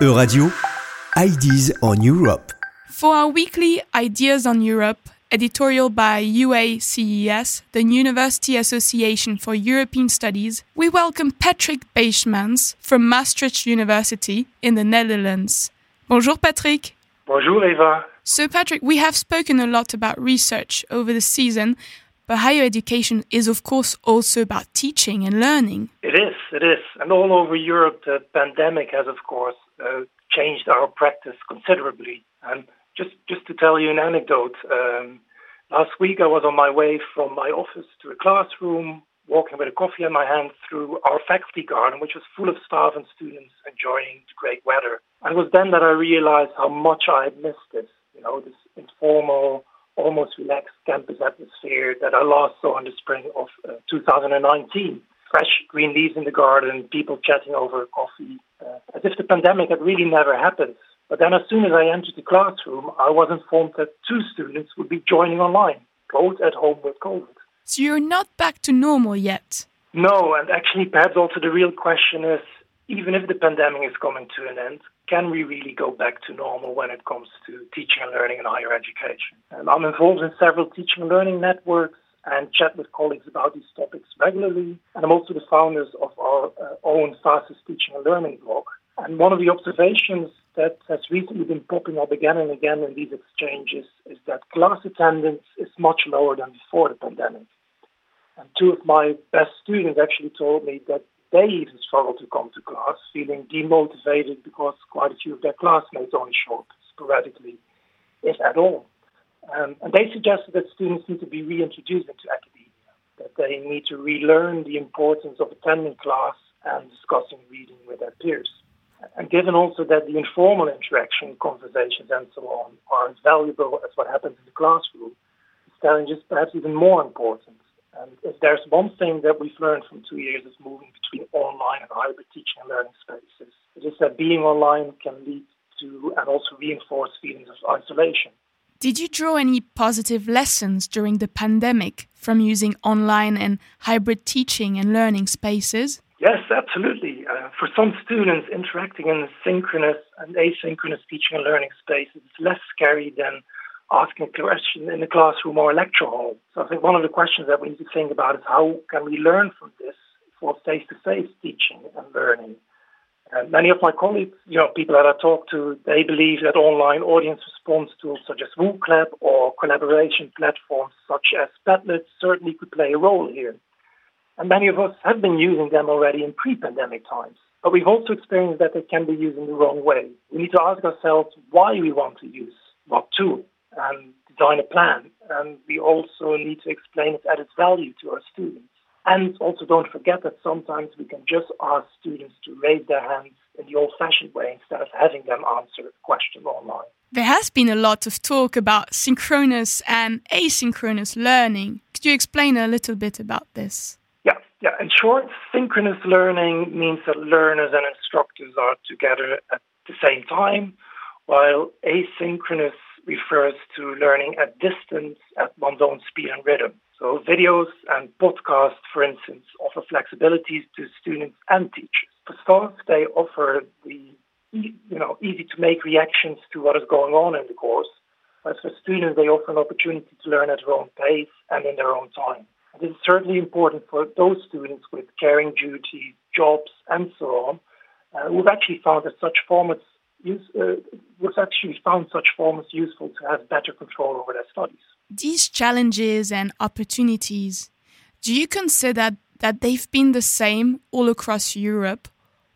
Euradio, Ideas on Europe. For our weekly Ideas on Europe, editorial by UACES, the University Association for European Studies, we welcome Patrick Bijsmans from Maastricht University in the Netherlands. Bonjour, Patrick. Bonjour, Eva. So, Patrick, we have spoken a lot about research over the season, but higher education is, of course, also about teaching and learning. It is, it is. And all over Europe, the pandemic has, of course, uh, changed our practice considerably. And just, just to tell you an anecdote, um, last week I was on my way from my office to a classroom, walking with a coffee in my hand through our faculty garden, which was full of staff and students enjoying the great weather. And it was then that I realized how much I had missed this, you know, this informal, almost relaxed campus atmosphere that I last saw in the spring of uh, 2019. Fresh green leaves in the garden, people chatting over coffee, uh, as if the pandemic had really never happened. But then, as soon as I entered the classroom, I was informed that two students would be joining online, both at home with COVID. So you're not back to normal yet? No, and actually, perhaps also the real question is even if the pandemic is coming to an end, can we really go back to normal when it comes to teaching and learning in higher education? And I'm involved in several teaching and learning networks and chat with colleagues about these topics regularly. And I'm also the founders of our uh, own FASoS teaching and learning blog. And one of the observations that has recently been popping up again and again in these exchanges is that class attendance is much lower than before the pandemic. And two of my best students actually told me that they even struggle to come to class, feeling demotivated because quite a few of their classmates only show up sporadically, if at all. Um, and they suggested that students need to be reintroduced into academia, that they need to relearn the importance of attending class and discussing reading with their peers. And given also that the informal interaction, conversations, and so on are as valuable as what happens in the classroom, this challenge is perhaps even more important. And if there's one thing that we've learned from two years of moving between online and hybrid teaching and learning spaces, it is that being online can lead to and also reinforce feelings of isolation. Did you draw any positive lessons during the pandemic from using online and hybrid teaching and learning spaces? Yes, absolutely. Uh, for some students, interacting in synchronous and asynchronous teaching and learning spaces is less scary than asking a question in a classroom or a lecture hall. So I think one of the questions that we need to think about is how can we learn from this for face-to-face teaching and learning. And many of my colleagues, you know, people that I talk to, they believe that online audience response tools such as Wooclap or collaboration platforms such as Padlet certainly could play a role here. And many of us have been using them already in pre-pandemic times. But we've also experienced that they can be used in the wrong way. We need to ask ourselves why we want to use what tool and design a plan. And we also need to explain its added value to our students. And also don't forget that sometimes we can just ask students to raise their hands in the old fashioned way instead of having them answer a question online. There has been a lot of talk about synchronous and asynchronous learning. Could you explain a little bit about this? Yeah, yeah. In short, synchronous learning means that learners and instructors are together at the same time, while asynchronous refers to learning at distance at one's own speed and rhythm. So videos and podcasts, for instance, offer flexibilities to students and teachers. For staff, they offer the you know easy to make reactions to what is going on in the course. As for students, they offer an opportunity to learn at their own pace and in their own time. And this is certainly important for those students with caring duties, jobs, and so on, uh, who've actually found that such formats use, uh, was actually found such forms useful to have better control over their studies these challenges and opportunities, do you consider that they've been the same all across Europe,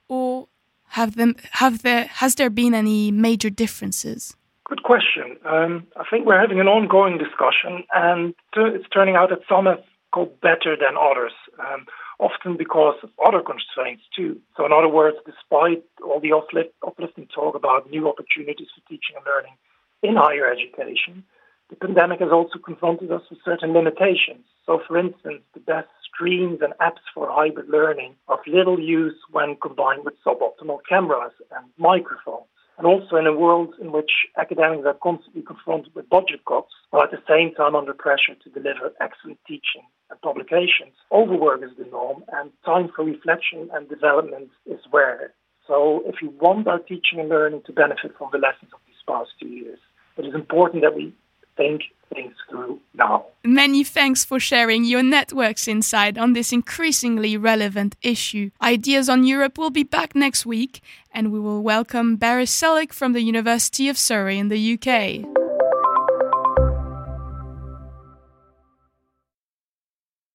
or have them have there has there been any major differences? Good question. Um, I think we're having an ongoing discussion, and it's turning out that some have got better than others. Um, often because of other constraints too. So, in other words, despite all the uplift, uplifting talk about new opportunities for teaching and learning in higher education, the pandemic has also confronted us with certain limitations. So, for instance, the best screens and apps for hybrid learning are of little use when combined with suboptimal cameras and microphones. And also in a world in which academics are constantly confronted with budget cuts, while at the same time under pressure to deliver excellent teaching and publications, overwork is the norm and time for reflection and development is rare. So if we want our teaching and learning to benefit from the lessons of these past two years, it is important that we think things through now. Many thanks for sharing your network's insight on this increasingly relevant issue. Ideas on Europe will be back next week, and we will welcome Barry Selleck from the University of Surrey in the UK.